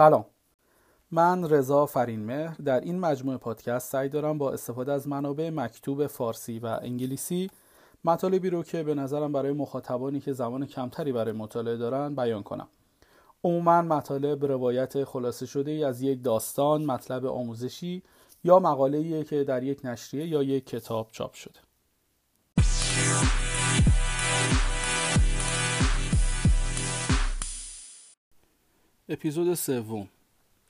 سلام. من رضا فرینمهر. در این مجموعه پادکست سعی دارم با استفاده از منابع مکتوب فارسی و انگلیسی مطالبی رو که به نظرم برای مخاطبانی که زمان کمتری برای مطالعه دارن بیان کنم. عموما مطالب روایت خلاصه شده از یک داستان مطلب آموزشی یا مقاله که در یک نشریه یا یک کتاب چاپ شده. اپیزود سوم.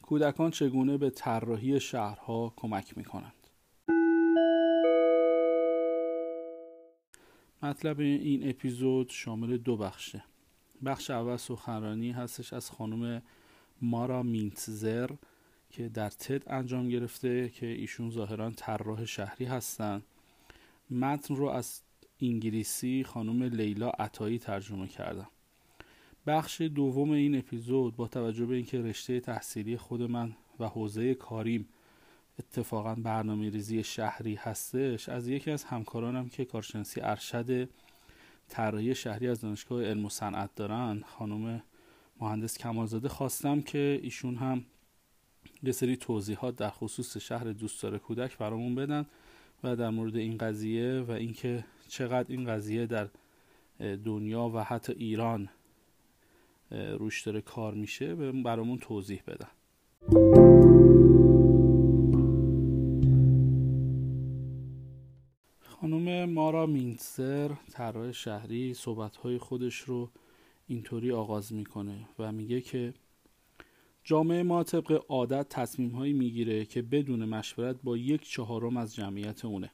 کودکان چگونه به طراحی شهرها کمک می کنند مطلب این اپیزود شامل دو بخشه. بخش اول سخنرانی هستش از خانم مارا مینتزر که در تد انجام گرفته که ایشون ظاهرا طراح شهری هستند متن رو از انگلیسی خانم لیلا عطایی ترجمه کردم. بخش دوم این اپیزود با توجه به اینکه رشته تحصیلی خود من و حوزه کاریم اتفاقا برنامه ریزی شهری هستش از یکی از همکارانم که کارشناسی ارشد طراحی شهری از دانشگاه علم و صنعت دارن خانم مهندس کمالزاده خواستم که ایشون هم یه سری توضیحات در خصوص شهر دوستدار کودک برامون بدن و در مورد این قضیه و اینکه چقدر این قضیه در دنیا و حتی ایران روش داره کار میشه برامون توضیح بدن. خانم مارا مینتزر طراح شهری صحبتهای خودش رو اینطوری آغاز می‌کنه و میگه که جامعه ما طبق عادت تصمیم هایی می‌گیره که بدون مشورت با یک چهارم از جمعیت اونه.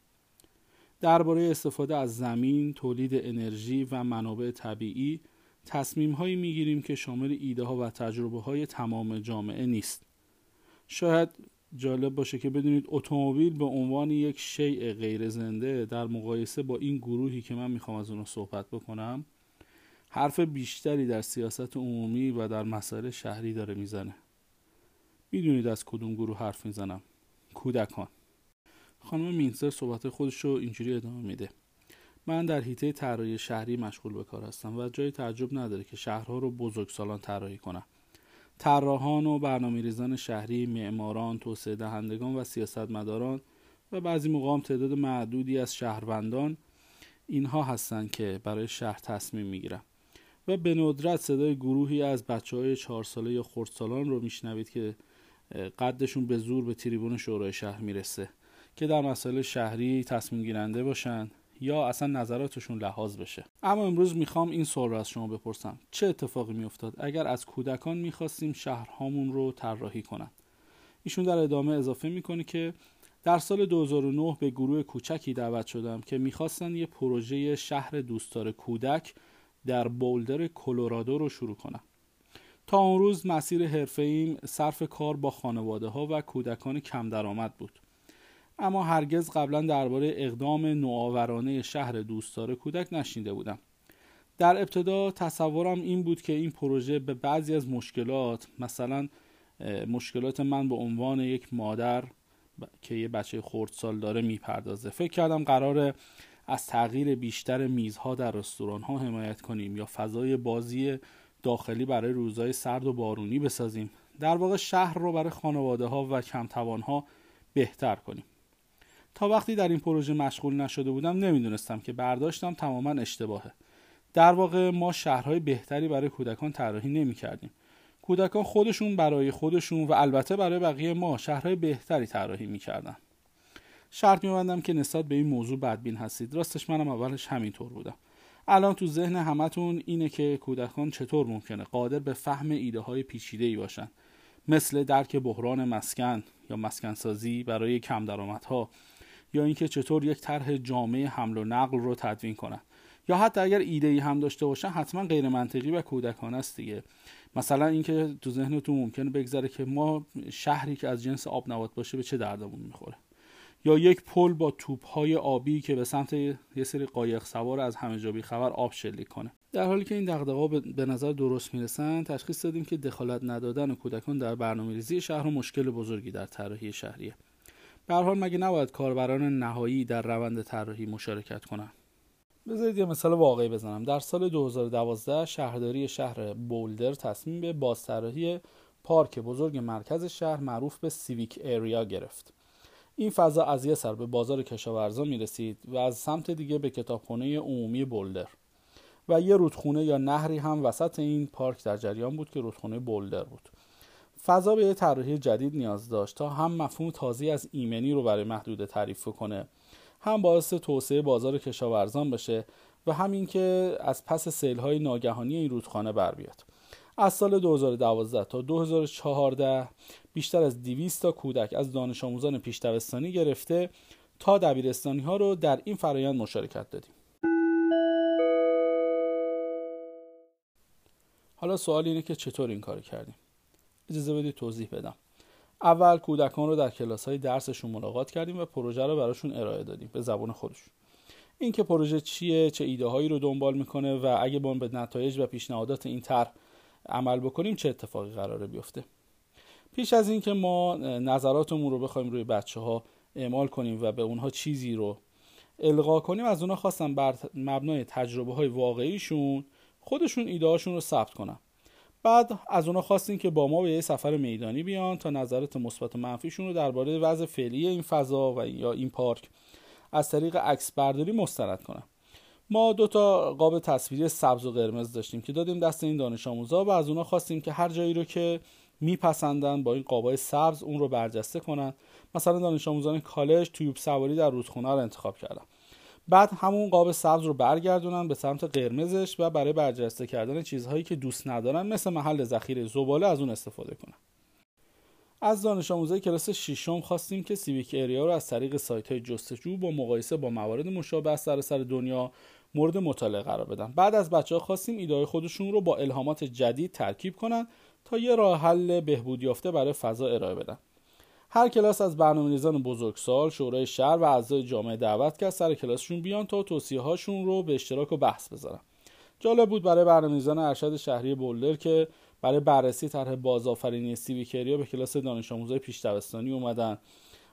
درباره استفاده از زمین، تولید انرژی و منابع طبیعی تصمیم هایی می‌گیریم که شامل ایده ها و تجربه های تمام جامعه نیست. شاید جالب باشه که بدونید اتومبیل به عنوان یک شیء غیر زنده در مقایسه با این گروهی که من می‌خوام از اون صحبت بکنم حرف بیشتری در سیاست عمومی و در مسائل شهری داره می‌زنه. می‌دونید از کدوم گروه حرف می‌زنم. کودکان. خانم مینسر صحبت خودش رو اینجوری ادامه میده. من در حیطه طراحی شهری مشغول به کار هستم و جای تعجب نداره که شهرها رو بزرگسالان طراحی کنم. طراحان و برنامه ریزان شهری، معماران، توسعه دهندگان و سیاستمداران و بعضی موقع تعداد معدودی از شهروندان اینها هستند که برای شهر تصمیم می‌گیرن و به ندرت صدای گروهی از بچه های چهار ساله یا خردسالان رو میشنوید که قدشون به زور به تریبون شورای شهر می‌رسه که در مسائل شهری تصمیم گیرنده باشن. یا اصلا نظراتشون لحاظ بشه. اما امروز می‌خوام این سوال رو از شما بپرسم. چه اتفاقی میافتاد؟ اگر از کودکان می‌خواستیم شهرهامون رو طراحی کنن. ایشون در ادامه اضافه می‌کنه که در سال 2009 به گروه کوچکی دعوت شدم که می‌خواستن یه پروژه شهر دوستدار کودک در بولدر کلرادو رو شروع کنم تا اون روز مسیر حرفه‌ایم صرف کار با خانواده ها و کودکان کم درآمد بود. اما هرگز قبلا درباره اقدام نوآورانه شهر دوستدار کودک نشنیده بودم. در ابتدا تصورم این بود که این پروژه به بعضی از مشکلات مثلا مشکلات من به عنوان یک مادر که یه بچه خردسال داره می‌پردازه. فکر کردم قراره از تغییر بیشتر میزها در رستوران ها حمایت کنیم یا فضای بازی داخلی برای روزهای سرد و بارونی بسازیم. در واقع شهر رو برای خانواده ها و کم ها بهتر کنیم. تا وقتی در این پروژه مشغول نشده بودم نمی‌دونستم که برداشتم تماما اشتباهه. در واقع ما شهرهای بهتری برای کودکان طراحی نمی کردیم کودکان خودشون برای خودشون و البته برای بقیه ما شهرهای بهتری طراحی می‌کردن. شرط میبندم که نسبت به این موضوع بدبین هستید. راستش منم اولش همینطور بودم. الان تو ذهن همتون اینه که کودکان چطور ممکنه قادر به فهم ایده های پیچیده ای باشن. مثل درک بحران مسکن یا مسکنسازی برای کم درآمدها. یا اینکه چطور یک طرح جامعه حمل و نقل رو تدوین کنن. یا حتی اگر ایده ای هم داشته باشن حتما غیر منطقی و کودکانه است دیگه. مثلا اینکه تو ذهنتون ممکنه بگذره که ما شهری که از جنس آب نبات باشه به چه دردمون می‌خوره. یا یک پل با توپ های آبی که به سمت یه سری قایق سوار از همه جا خبر آب شلیک کنه. در حالی که این دغدغه‌ها به نظر درست می‌رسن تشخیص دادیم که دخالت ندادن کودکان در برنامه‌ریزی شهر و مشکل بزرگی در طراحی شهریه. به حال مگه نباید کاربران نهایی در روند طراحی مشارکت کنند بذارید یه مثال واقعی بزنم. در سال 2012 شهرداری شهر بولدر تصمیم به بازطراحی پارک بزرگ مرکز شهر معروف به سیویک ایریا گرفت. این فضا از یه سر به بازار کشاورزا می رسید و از سمت دیگه به کتابخونه عمومی بولدر. و یه رودخونه یا نهری هم وسط این پارک در جریان بود که رودخونه بولدر بود. فضا به یه طراحی جدید نیاز داشت تا هم مفهوم تازی از ایمنی رو برای محدوده تعریف کنه هم باعث توسعه بازار کشاورزان بشه و همین که از پس سیلهای ناگهانی این رودخانه بر بیاد. از سال 2012 تا 2014 بیشتر از 200 تا کودک از دانش آموزان پیش گرفته تا دبیرستانی ها رو در این فرایند مشارکت دادیم. حالا سوال اینه که چطور این کار کردیم؟ اجازه بدید توضیح بدم. اول کودکان رو در کلاس های درسشون ملاقات کردیم و پروژه رو براشون ارائه دادیم به زبان خودشون. اینکه پروژه چیه چه ایده هایی رو دنبال می‌کنه و اگه با به نتایج و پیشنهادات این طرح عمل بکنیم چه اتفاقی قراره بیفته. پیش از اینکه ما نظراتمون رو بخوایم روی بچه ها اعمال کنیم و به اونها چیزی رو القا کنیم از اونها خواستم بر مبنای تجربه های واقعیشون خودشون ایده هاشون رو ثبت کنن بعد از اونها خواستیم که با ما به یه سفر میدانی بیان تا نظرات مثبت و منفیشون رو درباره وضع فعلی این فضا و یا این پارک از طریق عکس برداری مستند کنن. ما دو تا قاب تصویری سبز و قرمز داشتیم که دادیم دست این دانش آموزا و از اونها خواستیم که هر جایی رو که میپسندن با این قابای سبز اون رو برجسته کنن. مثلا دانش آموزان کالج تویوب سواری در رودخونه رو انتخاب کردن. بعد همون قاب سبز رو برگردونن به سمت قرمزش و برای برجسته کردن چیزهایی که دوست ندارن مثل محل ذخیره زباله از اون استفاده کنن. از دانش آموزای کلاس ششم خواستیم که سیویک ایریا رو از طریق سایت های جستجو با مقایسه با موارد مشابه از سر دنیا مورد مطالعه قرار بدن. بعد از بچه ها خواستیم ایده خودشون رو با الهامات جدید ترکیب کنن تا یه راه حل بهبود یافته برای فضا ارائه بدن. هر کلاس از برنامه‌ریزان بزرگسال، شورای شهر و اعضای جامعه دعوت کرد سر کلاسشون بیان تا توصیه هاشون رو به اشتراک و بحث بذارن. جالب بود برای برنامه‌ریزان ارشد شهری بولدر که برای بررسی طرح بازآفرینی سیویکریا به کلاس دانش آموزای پیش اومدن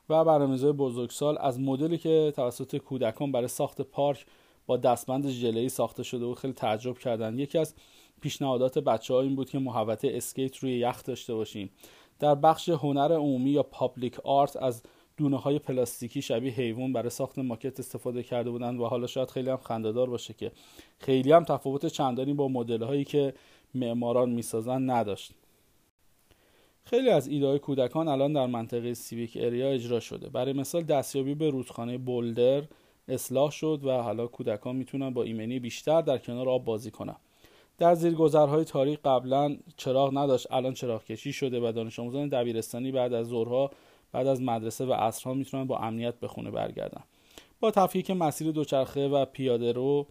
و برنامه‌ریزای بزرگسال از مدلی که توسط کودکان برای ساخت پارک با دستبند ژله‌ای ساخته شده و خیلی تعجب کردن یکی از پیشنهادات بچه ها این بود که محوطه اسکیت روی یخت داشته باشیم در بخش هنر عمومی یا public art از دونه های پلاستیکی شبیه حیوان برای ساخت ماکت استفاده کرده بودند و حالا شاید خیلی هم خندهدار باشه که خیلی هم تفاوت چندانی با مدل هایی که معماران می‌سازن نداشت. خیلی از ایده های کودکان الان در منطقه Civic Area اجرا شده. برای مثال دستیابی به رودخانه بولدر اصلاح شد و حالا کودکان می‌تونن با ایمنی بیشتر در کنار آب بازی کنن. در زیرگذرهای تاریک قبلا چراغ نداشت الان چراغ کشی شده و دانش آموزان دبیرستانی بعد از ظهرها بعد از مدرسه و عصرها می‌تونن با امنیت به خونه برگردن. با تفکیک مسیر دوچرخه و پیاده رو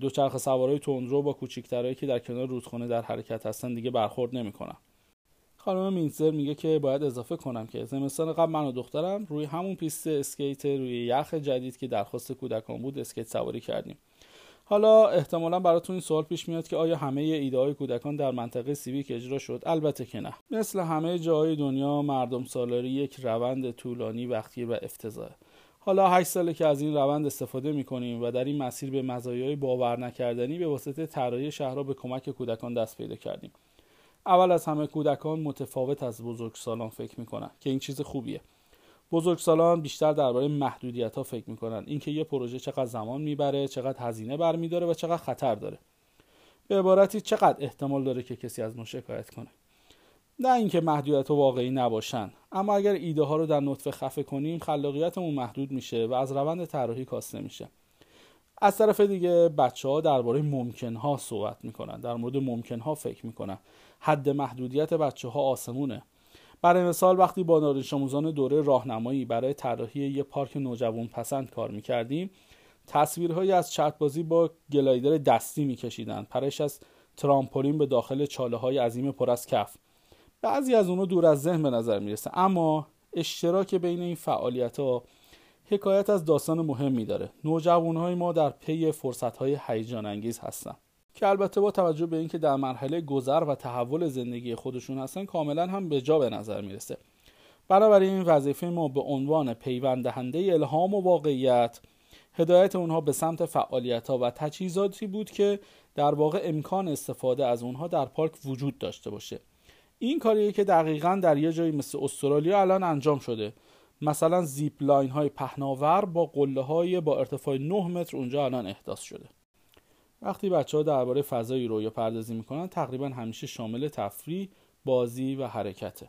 دوچرخه سوارای تندرو با کوچیکترهایی که در کنار رودخانه در حرکت هستن دیگه برخورد نمی‌کنن. خانم مینزر میگه که باید اضافه کنم که زمستان قبل من و دخترم روی همون پیست اسکیت روی یخ جدید که درخواست کودکان بود اسکیت سواری کردیم. حالا احتمالا براتون این سوال پیش میاد که آیا همه ایده های کودکان در منطقه سیویک اجرا شد؟ البته که نه. مثل همه جاهای دنیا مردم سالاری یک روند طولانی وقتی و افتضاحه حالا 8 ساله که از این روند استفاده می‌کنیم و در این مسیر به مزایای باور نکردنی به واسطه طراحی شهرها به کمک کودکان دست پیدا کردیم. اول از همه کودکان متفاوت از بزرگسالان فکر می‌کنن که این چیز خوبیه. بزرگسالان بیشتر درباره محدودیت ها فکر می‌کنن. اینکه یه پروژه چقدر زمان می‌بره چقدر هزینه برمیداره و چقدر خطر داره. به عبارتی چقدر احتمال داره که کسی از ما شکایت کنه. نه اینکه محدودیت واقعی نباشن اما اگر ایده ها رو در نطفه خفه کنیم خلاقیتمون محدود میشه و از روند طراحی کاسته میشه. از طرف دیگه بچه ها درباره ممکن ها صحبت می‌کنن در مورد ممکن ها فکر می‌کنن. حد محدودیت بچه ها آسمونه. برای مثال وقتی با دانش آموزان دوره راهنمایی برای طراحی یه پارک نوجوان پسند کار می‌کردیم تصویرهایی از چرت بازی با گلایدر دستی میکشیدند. پرش از ترامپولین به داخل چاله های عظیم پر از کف. بعضی از اونو دور از ذهن به نظر می‌رسه. اما اشتراک بین این فعالیت ها حکایت از داستان مهمی داره. نوجوان های ما در پی فرصت های هیجان انگیز هستند که البته با توجه به اینکه در مرحله گذر و تحول زندگی خودشون هستن کاملا هم به جا به نظر می‌رسه. بنابراین این وظیفه ما به عنوان پیوند دهنده الهام و واقعیت هدایت اونها به سمت فعالیت ها و تجهیزاتی بود که در واقع امکان استفاده از اونها در پارک وجود داشته باشه. این کاریه که دقیقا در یه جایی مثل استرالیا الان انجام شده. مثلا زیپ لاین های پهناور با قله های با ارتفاع 9 متر اونجا الان احداث شده. وقتی بچه ها درباره فضای رویا پردازی می‌کنن تقریبا همیشه شامل تفریح بازی و حرکته.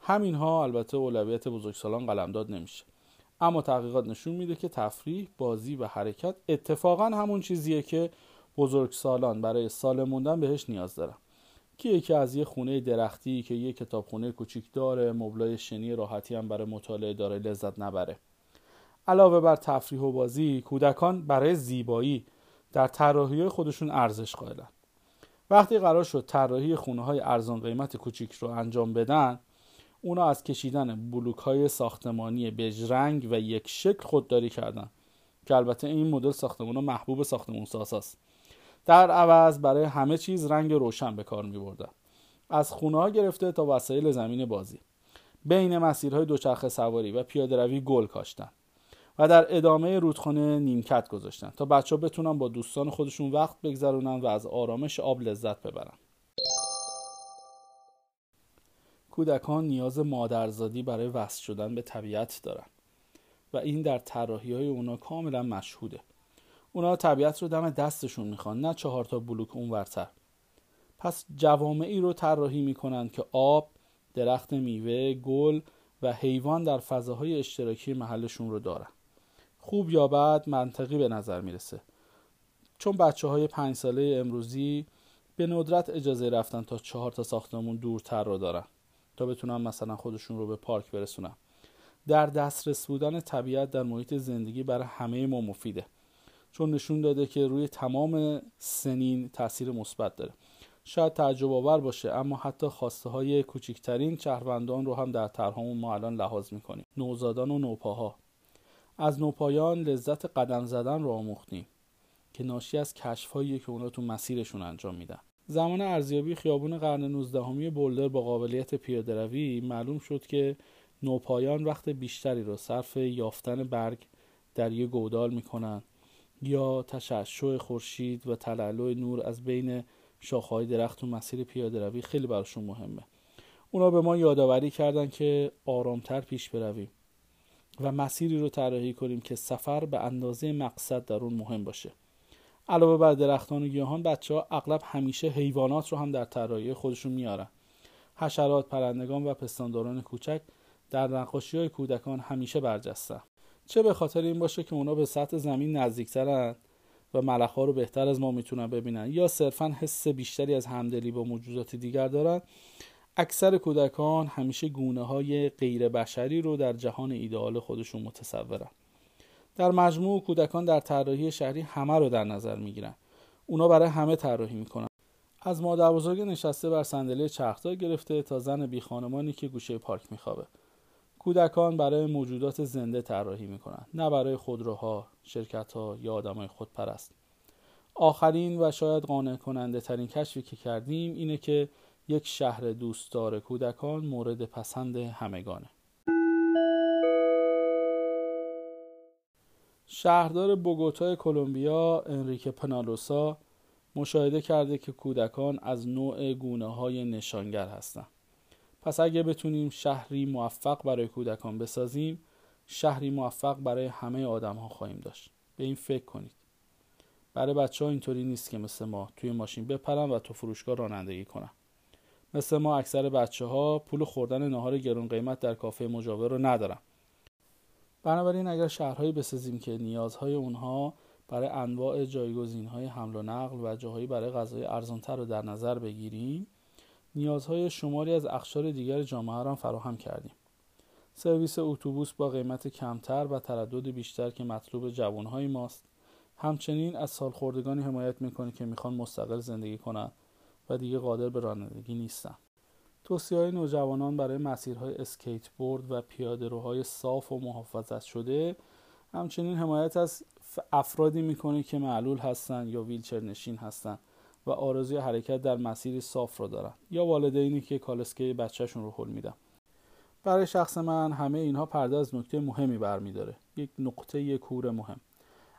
همینها البته اولویت بزرگسالان قلمداد نمیشه. اما تحقیقات نشون میده که تفریح بازی و حرکت اتفاقا همون چیزیه که بزرگسالان برای سال موندن بهش نیاز دارن. که یکی از یه خونه درختی که یه کتابخونه کوچیک داره مبلای شنی راحتی هم برای مطالعه داره لذت نبره. علاوه بر تفریح و بازی کودکان برای زیبایی در طراحی خودشون ارزش قائلن. وقتی قرار شد طراحی خونه های ارزان قیمت کوچیک رو انجام بدن اونا از کشیدن بلوک های ساختمانی بجرنگ و یک شکل خودداری کردن که البته این مدل ساختمان محبوب ساختمون ساساست در عوض برای همه چیز رنگ روشن به کار می بردن. از خونه ها گرفته تا وسایل زمین بازی. بین مسیرهای دوچرخه سواری و پیاده روی گل کاشتن. و در ادامه رودخانه نیمکت گذاشتن تا بچه ها بتونن با دوستان خودشون وقت بگذرونن و از آرامش آب لذت ببرن. کودکان نیاز مادرزادی برای وصل شدن به طبیعت دارن و این در طراحی های اونا کاملا مشهوده. اونا طبیعت رو دم دستشون می‌خوان نه چهار تا بلوک اونورتر پس جوامعی رو طراحی می‌کنن که آب درخت میوه گل و حیوان در فضاهای اشتراکی محلشون رو دارن. خوب یا بد منطقی به نظر می‌رسه. چون بچه های پنج ساله امروزی به ندرت اجازه رفتن تا چهار تا ساختمون دورتر رو دارن تا بتونن مثلا خودشون رو به پارک برسونن. در دسترس بودن طبیعت در محیط زندگی برای همه ما مفیده. چون نشون داده که روی تمام سنین تاثیر مثبت داره. شاید تعجب آور باشه اما حتی خواسته های کوچکترین شهروندان رو هم در طرحمون ما الان لحاظ می‌کنیم. نوزادان و نوپاها. از نوپایان لذت قدم زدن رو آموختیم که ناشی از کشف که اونا تو مسیرشون انجام میدن. زمان ارزیابی خیابون قرن 19 بولدر با قابلیت پیاده روی معلوم شد که نوپایان وقت بیشتری رو صرف یافتن برگ در یه گودال می‌کنن یا تشعشع خورشید و تلالو نور از بین شاخه‌های درخت و مسیر پیاده روی خیلی براشون مهمه. اونا به ما یادآوری کردن که آرامتر پیش برویم. و مسیری رو طراحی کنیم که سفر به اندازه مقصد در اون مهم باشه. علاوه بر درختان و گیاهان بچه ها اغلب همیشه حیوانات رو هم در طراحی خودشون میارن. حشرات پرندگان و پستانداران کوچک در نقاشی های کودکان همیشه برجستن. چه به خاطر این باشه که اونا به سطح زمین نزدیکترن و ملخ ها رو بهتر از ما می‌تونن ببینن یا صرفا حس بیشتری از همدلی با موجودات دیگر دارن اکثر کودکان همیشه گونه های غیر بشری رو در جهان ایدئال خودشون متصورن. در مجموع کودکان در طراحی شهری همه رو در نظر می‌گیرن. اونا برای همه طراحی می‌کنن. از مادر بزرگ نشسته بر صندلی چرخدار گرفته تا زن بی خانمانی که گوشه پارک میخوابه. کودکان برای موجودات زنده طراحی می‌کنن نه برای خودروها شرکتها یا آدمای خودپرست. آخرین و شاید قانع کننده ترین کشفی که کردیم اینه که یک شهر دوستدار کودکان مورد پسند همگانه. شهردار بوگوتای کلمبیا انریک پنالوسا مشاهده کرده که کودکان از نوع گونه های نشانگر هستند. پس اگه بتونیم شهری موفق برای کودکان بسازیم شهری موفق برای همه آدم ها خواهیم داشت. به این فکر کنید. برای بچه ها اینطوری نیست که مثل ما توی ماشین بپرن و تو فروشگاه رانندگی کنن. مثل ما اکثر بچه ها پول خوردن نهار گرون قیمت در کافه مجاور رو ندارن. بنابراین اگر شهرهایی بسازیم که نیازهای اونها برای انواع جایگزین های حمل و نقل و جاهایی برای غذای ارزانتر رو در نظر بگیریم نیازهای شماری از اقشار دیگر جامعه را فراهم کردیم. سرویس اتوبوس با قیمت کمتر و تردد بیشتر که مطلوب جوانهای ماست. همچنین از سالخوردگانی حمایت می‌کنه که می‌خوان مستقل زندگی کنند و دیگه قادر به رانندگی نیستن توصیه های نوجوانان برای مسیرهای اسکیت بورد و پیاده صاف و محافظت شده همچنین حمایت از افرادی می‌کنه که معلول هستند یا ویلچر نشین هستند و آرزوی حرکت در مسیری صاف رو دارن یا والدینی که کالسکه بچهشون رو حل میدن. برای شخص من همه اینها پرده از نکته مهمی برمیداره. یک نقطه کور مهم.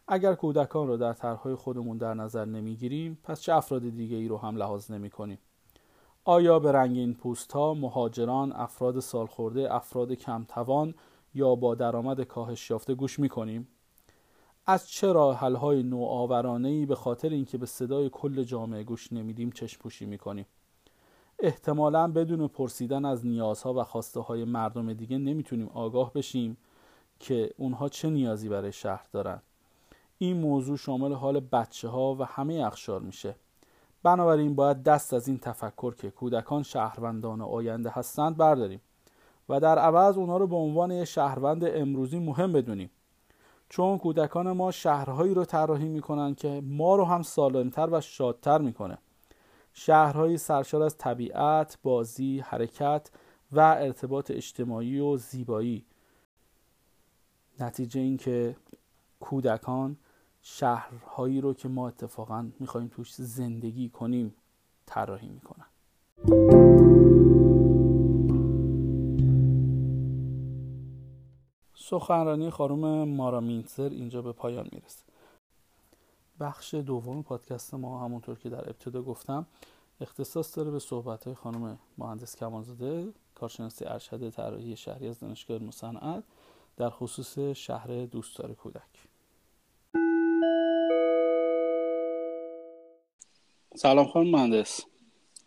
اگر کودکان رو در طرحهای خودمون در نظر نمی‌گیریم پس چه افراد دیگه ای رو هم لحاظ نمی کنیم آیا به رنگین پوست ها، مهاجران، افراد سالخورده، افراد کمتوان یا با درآمد کاهش یافته گوش می‌کنیم؟ از چرا حلهای نوآورانه ای به خاطر اینکه به صدای کل جامعه گوش نمیدیم چشم پوشی می‌کنیم؟ احتمالا بدون پرسیدن از نیازها و خواسته های مردم دیگه نمی‌تونیم آگاه بشیم که اونها چه نیازی برای شهر دارن این موضوع شامل حال بچه ها و همه اخشار میشه. بنابراین باید دست از این تفکر که کودکان شهروندان آینده هستند برداریم و در عوض اونها رو به عنوان یه شهروند امروزی مهم بدونیم. چون کودکان ما شهرهایی رو طراحی می‌کنن که ما رو هم سالمتر و شادتر می‌کنه. شهرهایی سرشار از طبیعت، بازی، حرکت و ارتباط اجتماعی و زیبایی. نتیجه این که کودکان شهرهایی رو که ما اتفاقا می‌خوایم توش زندگی کنیم طراحی می‌کنن. سخنرانی خانم مارا مینتزر اینجا به پایان می‌رسه. بخش دوم پادکست ما همونطور که در ابتدا گفتم اختصاص داره به صحبت های خانم مهندس کمانزاده کارشناسی ارشد طراحی شهری از دانشگاه مصنعت در خصوص شهر دوستدار کودک. سلام خانم مهندس.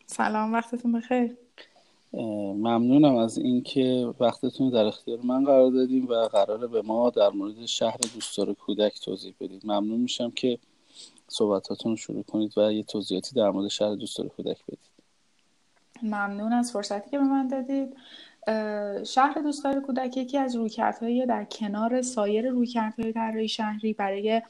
سلام وقتتون بخیر. ممنونم از اینکه وقتتون در اختیار من قرار دادیم و قراره به ما در مورد شهر دوستدار کودک توضیح بدید. ممنون میشم که صحبتاتون رو شروع کنید و یه توضیحاتی در مورد شهر دوستدار کودک بدید. ممنون از فرصتی که به من دادید. شهر دوستدار کودک یکی از رویکردهای در کنار سایر رویکردهای طراحی شهری برای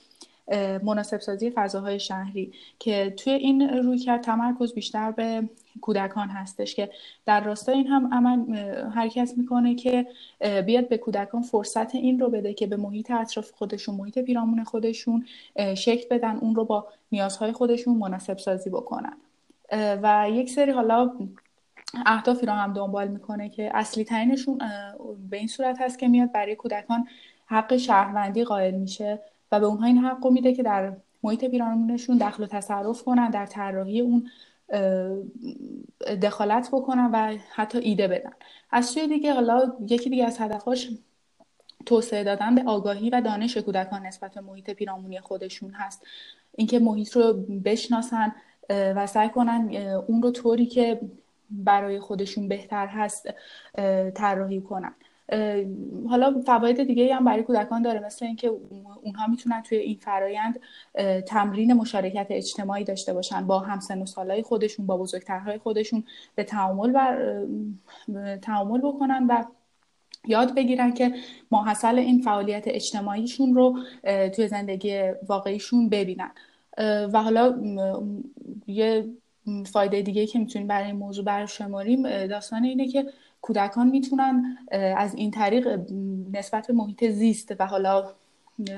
مناسب سازی فضاهای شهری که توی این رویکرد تمرکز بیشتر به کودکان هستش که در راستای این هم عمل حرکت می‌کنه که بیاد به کودکان فرصت این رو بده که به محیط اطراف خودشون محیط پیرامون خودشون شکل بدن اون رو با نیازهای خودشون مناسب سازی بکنن و یک سری حالا اهدافی رو هم دنبال می‌کنه که اصلی ترینشون به این صورت هست که میاد برای کودکان حق شهروندی قائل میشه. و به اونها این حق میده که در محیط پیرامونشون دخل و تصرف کنن در طراحی اون دخالت بکنن و حتی ایده بدن. از سوی دیگه حالا یکی دیگه از هدفاش توسعه دادن به آگاهی و دانش کودکان نسبت به محیط پیرامونی خودشون هست. اینکه محیط رو بشناسن و سعی کنن اون رو طوری که برای خودشون بهتر هست طراحی کنن. حالا فواید دیگه هم برای کودکان داره مثل اینکه اونها می‌تونن توی این فرایند تمرین مشارکت اجتماعی داشته باشن با همسن و سالای خودشون با بزرگترهای خودشون به تعامل و تعامل بکنن و یاد بگیرن که ماحصل این فعالیت اجتماعیشون رو توی زندگی واقعیشون ببینن. و حالا یه فایده دیگه که می‌تونیم برای این موضوع برشماریم داستان اینه که کودکان می‌تونن از این طریق نسبت به محیط زیست و حالا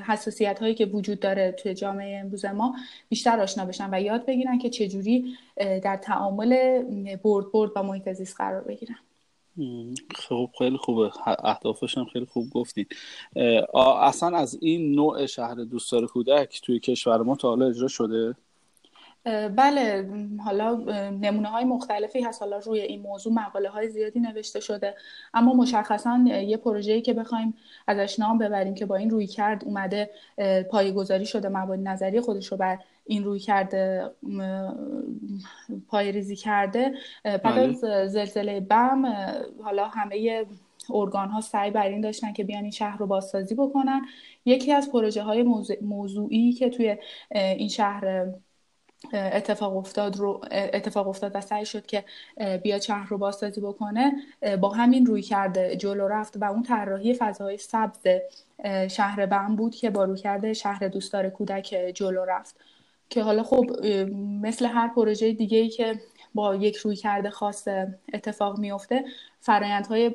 حساسیت هایی که وجود داره توی جامعه امروز ما بیشتر آشنا بشن و یاد بگیرن که چجوری در تعامل برد برد با محیط زیست قرار بگیرن. خب خیلی خوبه. اهدافش هم خیلی خوب گفتید. اصلا از این نوع شهر دوستدار کودک توی کشور ما تا حالا اجرا شده؟ بله حالا نمونه های مختلفی هست. حالا روی این موضوع مقاله های زیادی نوشته شده. اما مشخصا یه پروژه‌ای که بخوایم ازش نام ببریم که با این روی کرد اومده گذاری شده مبانی نظری خودش رو بر این روی کرده پای ریزی کرده. بعد از بله. زلزله بم حالا همه ارگان ها سعی بر این داشتن که بیان این شهر رو بازسازی بکنن. یکی از پروژه های موضوعی که توی این شهر اتفاق افتاد رو اتفاق افتاد و سعی شد که بیا شهر رو بازسازی بکنه. با همین روی کرده جلو رفت و اون طراحی فضای سبز شهر بم بود که با روی کرده شهر دوستدار کودک جلو رفت. که حالا خب مثل هر پروژه دیگه ای که با یک روی کرده خاص اتفاق میفته فرایندهای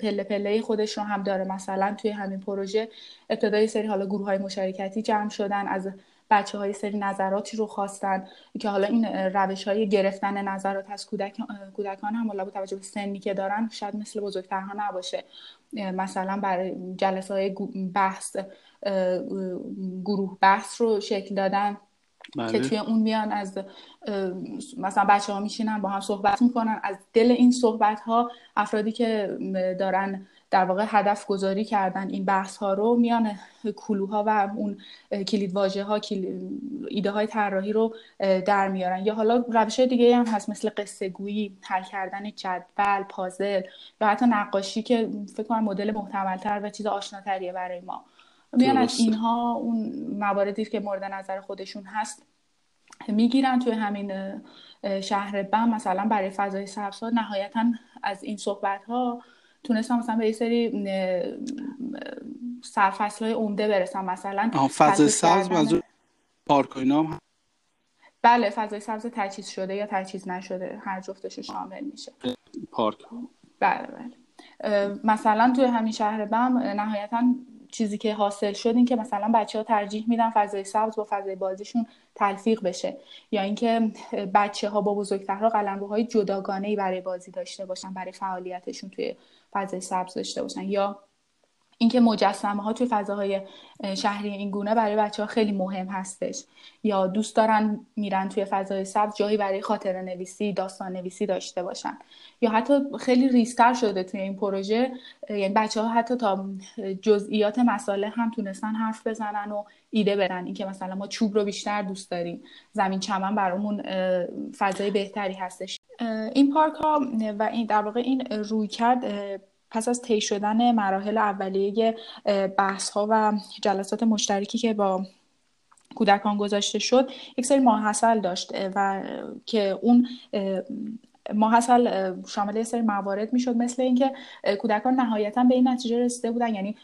پله پله خودش رو هم داره. مثلا توی همین پروژه ابتدای سری حالا گروه های مشارکتی جمع شدن از بچه های سری نظراتی رو خواستن که حالا این روش های گرفتن نظرات از کودکان هم حالا با توجه به سنی که دارن شاید مثل بزرگترها نباشه مثلا برای جلسه های بحث گروه بحث رو شکل دادن بله. که توی اون میان از مثلا بچه ها میشینن با هم صحبت می‌کنن از دل این صحبت ها افرادی که دارن در واقع هدف گذاری کردن این بحث ها رو میان کلوها و اون کلید واژه ها ایده های طراحی رو در میارن. یا حالا روش دیگه هم هست مثل قصه گویی حل کردن جدول پازل یا حتی نقاشی که فکر کنم مدل محتملتر و چیز آشناتریه برای ما. میان از اینها اون مواردی که مورد نظر خودشون هست می‌گیرن توی همین شهر بم. مثلا برای فضای سبز نهایتا از این صحبت ها تونستم مثلا به یه سری سرفصل های عمده برسم. مثلا فضای سبز منظور پارک هم بله فضای سبز تجهیز شده یا تجهیز نشده هر جفتش شامل میشه. پارک. بله بله. مثلا توی همین شهر بم نهایتا چیزی که حاصل شد این که مثلا بچه ها ترجیح میدن فضای سبز با فضای بازیشون تلفیق بشه یا اینکه بچه ها با بزرگترها قلمروهای جداگانه ای برای بازی داشته باشن برای فعالیتشون توی فضای سبز داشته باشن یا اینکه مجسمه ها توی فضاهای شهری این گونه برای بچه ها خیلی مهم هستش. یا دوست دارن میرن توی فضای سبز جایی برای خاطر نویسی داستان نویسی داشته باشن. یا حتی خیلی ریستر شده توی این پروژه یعنی بچه ها حتی تا جزئیات مساله هم تونستن حرف بزنن و ایده بدن. اینکه مثلا ما چوب رو بیشتر دوست داریم. زمین چمن برامون فضای بهتری هستش. این پارک ها و این در واقع این روی کرد پس از طی شدن مراحل اولیه بحث ها و جلسات مشترکی که با کودکان گذاشته شد یک سری ماحصل داشت و که اون ماحصل شامل یه سری موارد می‌شد مثل اینکه کودکان نهایتا به این نتیجه رسیده بودن یعنی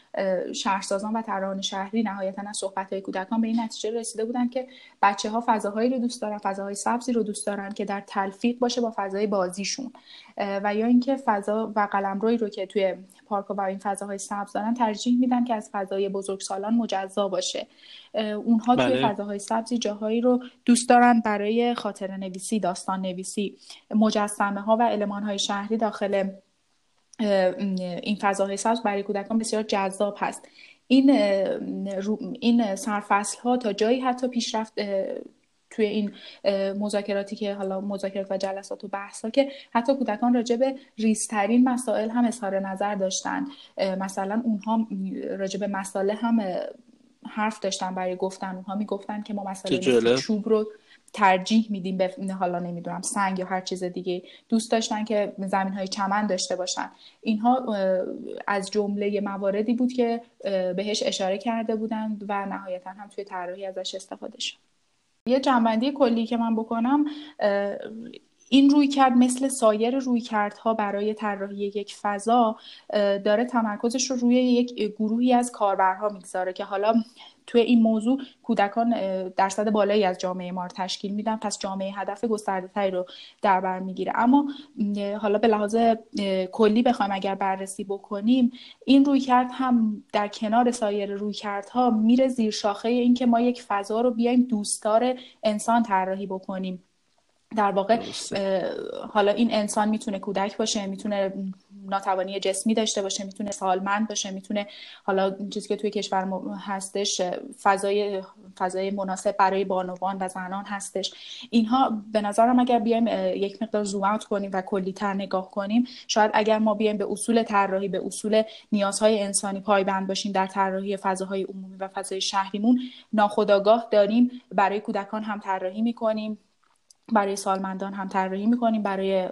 شهرسازان و طراحان شهری نهایتا از صحبت های کودکان به این نتیجه رسیده بودن که بچه ها فضاهایی رو دوست دارن فضاهای سبزی رو دوست دارن که در تلفیق باشه با فضای بازیشون. و یا اینکه فضا و قلمرویی رو که توی پارک و این فضاهای سبز دارن ترجیح میدن که از فضای بزرگسالان مجزا باشه. اونها توی بله. فضاهای سبزی جاهایی رو دوست دارن برای خاطر نویسی داستان نویسی. مجسمه ها و علمان های شهری داخل این فضاهای سبز برای کودکان بسیار جذاب هست. این این سرفصل ها تا جایی حتی پیشرفت توی این مذاکراتی که حالا مذاکرات و جلسات و بحث ها که حتی کودکان راجع به ریزترین مسائل هم اظهار نظر داشتن. مثلا اونها راجع به مسائل هم حرف داشتن برای گفتن. اونها می‌گفتن که ما مثلا چوب رو ترجیح میدیم به حالا نمی‌دونم سنگ یا هر چیز دیگه دوست داشتن که زمین های چمن داشته باشن. اینها از جمله مواردی بود که بهش اشاره کرده بودند و نهایتا هم توی طراحی ازش استفاده شد. یه جنبندی کلی که من بکنم این روی کرد مثل سایر روی کردها برای طراحی یک فضا داره تمرکزش رو روی یک گروهی از کاربرها می‌گذاره که حالا توی این موضوع کودکان درصد بالایی از جامعه ما رو تشکیل میدن پس جامعه هدف گسترده تری رو در بر می‌گیره. اما حالا به لحاظ کلی بخوایم اگر بررسی بکنیم این روی کرد هم در کنار سایر روی کردها میره زیر شاخه اینکه ما یک فضا رو بیایم دوستدار انسان طراحی بکنیم. در واقع حالا این انسان می‌تونه کودک باشه می‌تونه ناتوانی جسمی داشته باشه می‌تونه سالمند باشه می‌تونه حالا چیزی که توی کشور هستش فضای فضای مناسب برای بانوان و زنان هستش. اینها به نظرم اگر بیایم یک مقدار زوم اوت کنیم و کلی تر نگاه کنیم شاید اگر ما بیایم به اصول طراحی به اصول نیازهای انسانی پایبند باشیم در طراحی فضاهای عمومی و فضای شهریمون ناخودآگاه داریم برای کودکان هم طراحی می‌کنیم. برای سالمندان هم طراحی می‌کنیم. برای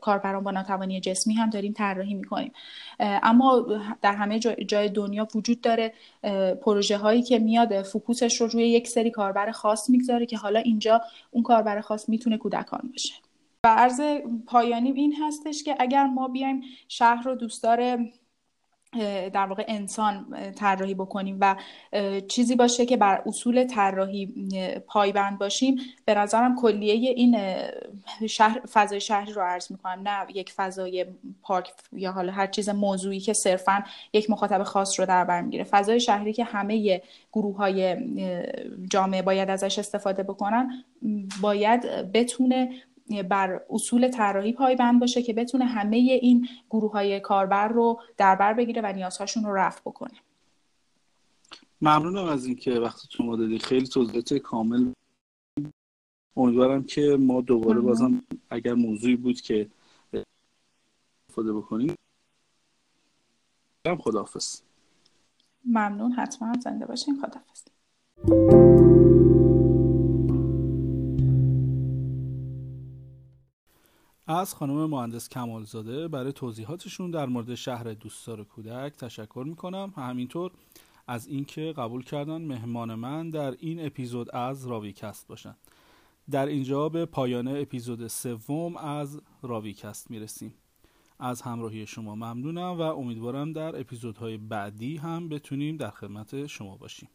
کاربران با ناتوانی جسمی هم داریم طراحی می‌کنیم. اما در همه جای دنیا وجود داره پروژه هایی که میاد فوکوسش رو روی یک سری کاربر خاص می‌گذاره که حالا اینجا اون کاربر خاص می‌تونه کودکان باشه. و عرض پایانی این هستش که اگر ما بیایم شهر رو دوستدار در واقع انسان طراحی بکنیم و چیزی باشه که بر اصول طراحی پایبند باشیم. به نظرم کلیه این شهر فضای شهری رو عرض می‌کنم. نه یک فضای پارک یا حالا هر چیز موضوعی که صرفا یک مخاطب خاص رو در بر می‌گیره. فضای شهری که همه گروه های جامعه باید ازش استفاده بکنن باید بتونه بر اصول طراحی پایبند باشه که بتونه همه این گروه های کاربر رو در بر بگیره و نیازهاشون رو رفع بکنه. ممنونم از اینکه وقتی شما دادی. خیلی توضیحات کامل. امیدوارم که ما دوباره بازم اگر موضوعی بود که استفاده بکنیم. خداحافظ. ممنون. حتما زنده باشین. خداحافظ. از خانم مهندس کمالزاده برای توضیحاتشون در مورد شهر دوستدار کودک تشکر می‌کنم. همینطور از اینکه قبول کردن مهمان من در این اپیزود از راویکست باشن. در اینجا به پایان اپیزود سوم از راویکست می‌رسیم. از همراهی شما ممنونم و امیدوارم در اپیزودهای بعدی هم بتونیم در خدمت شما باشیم.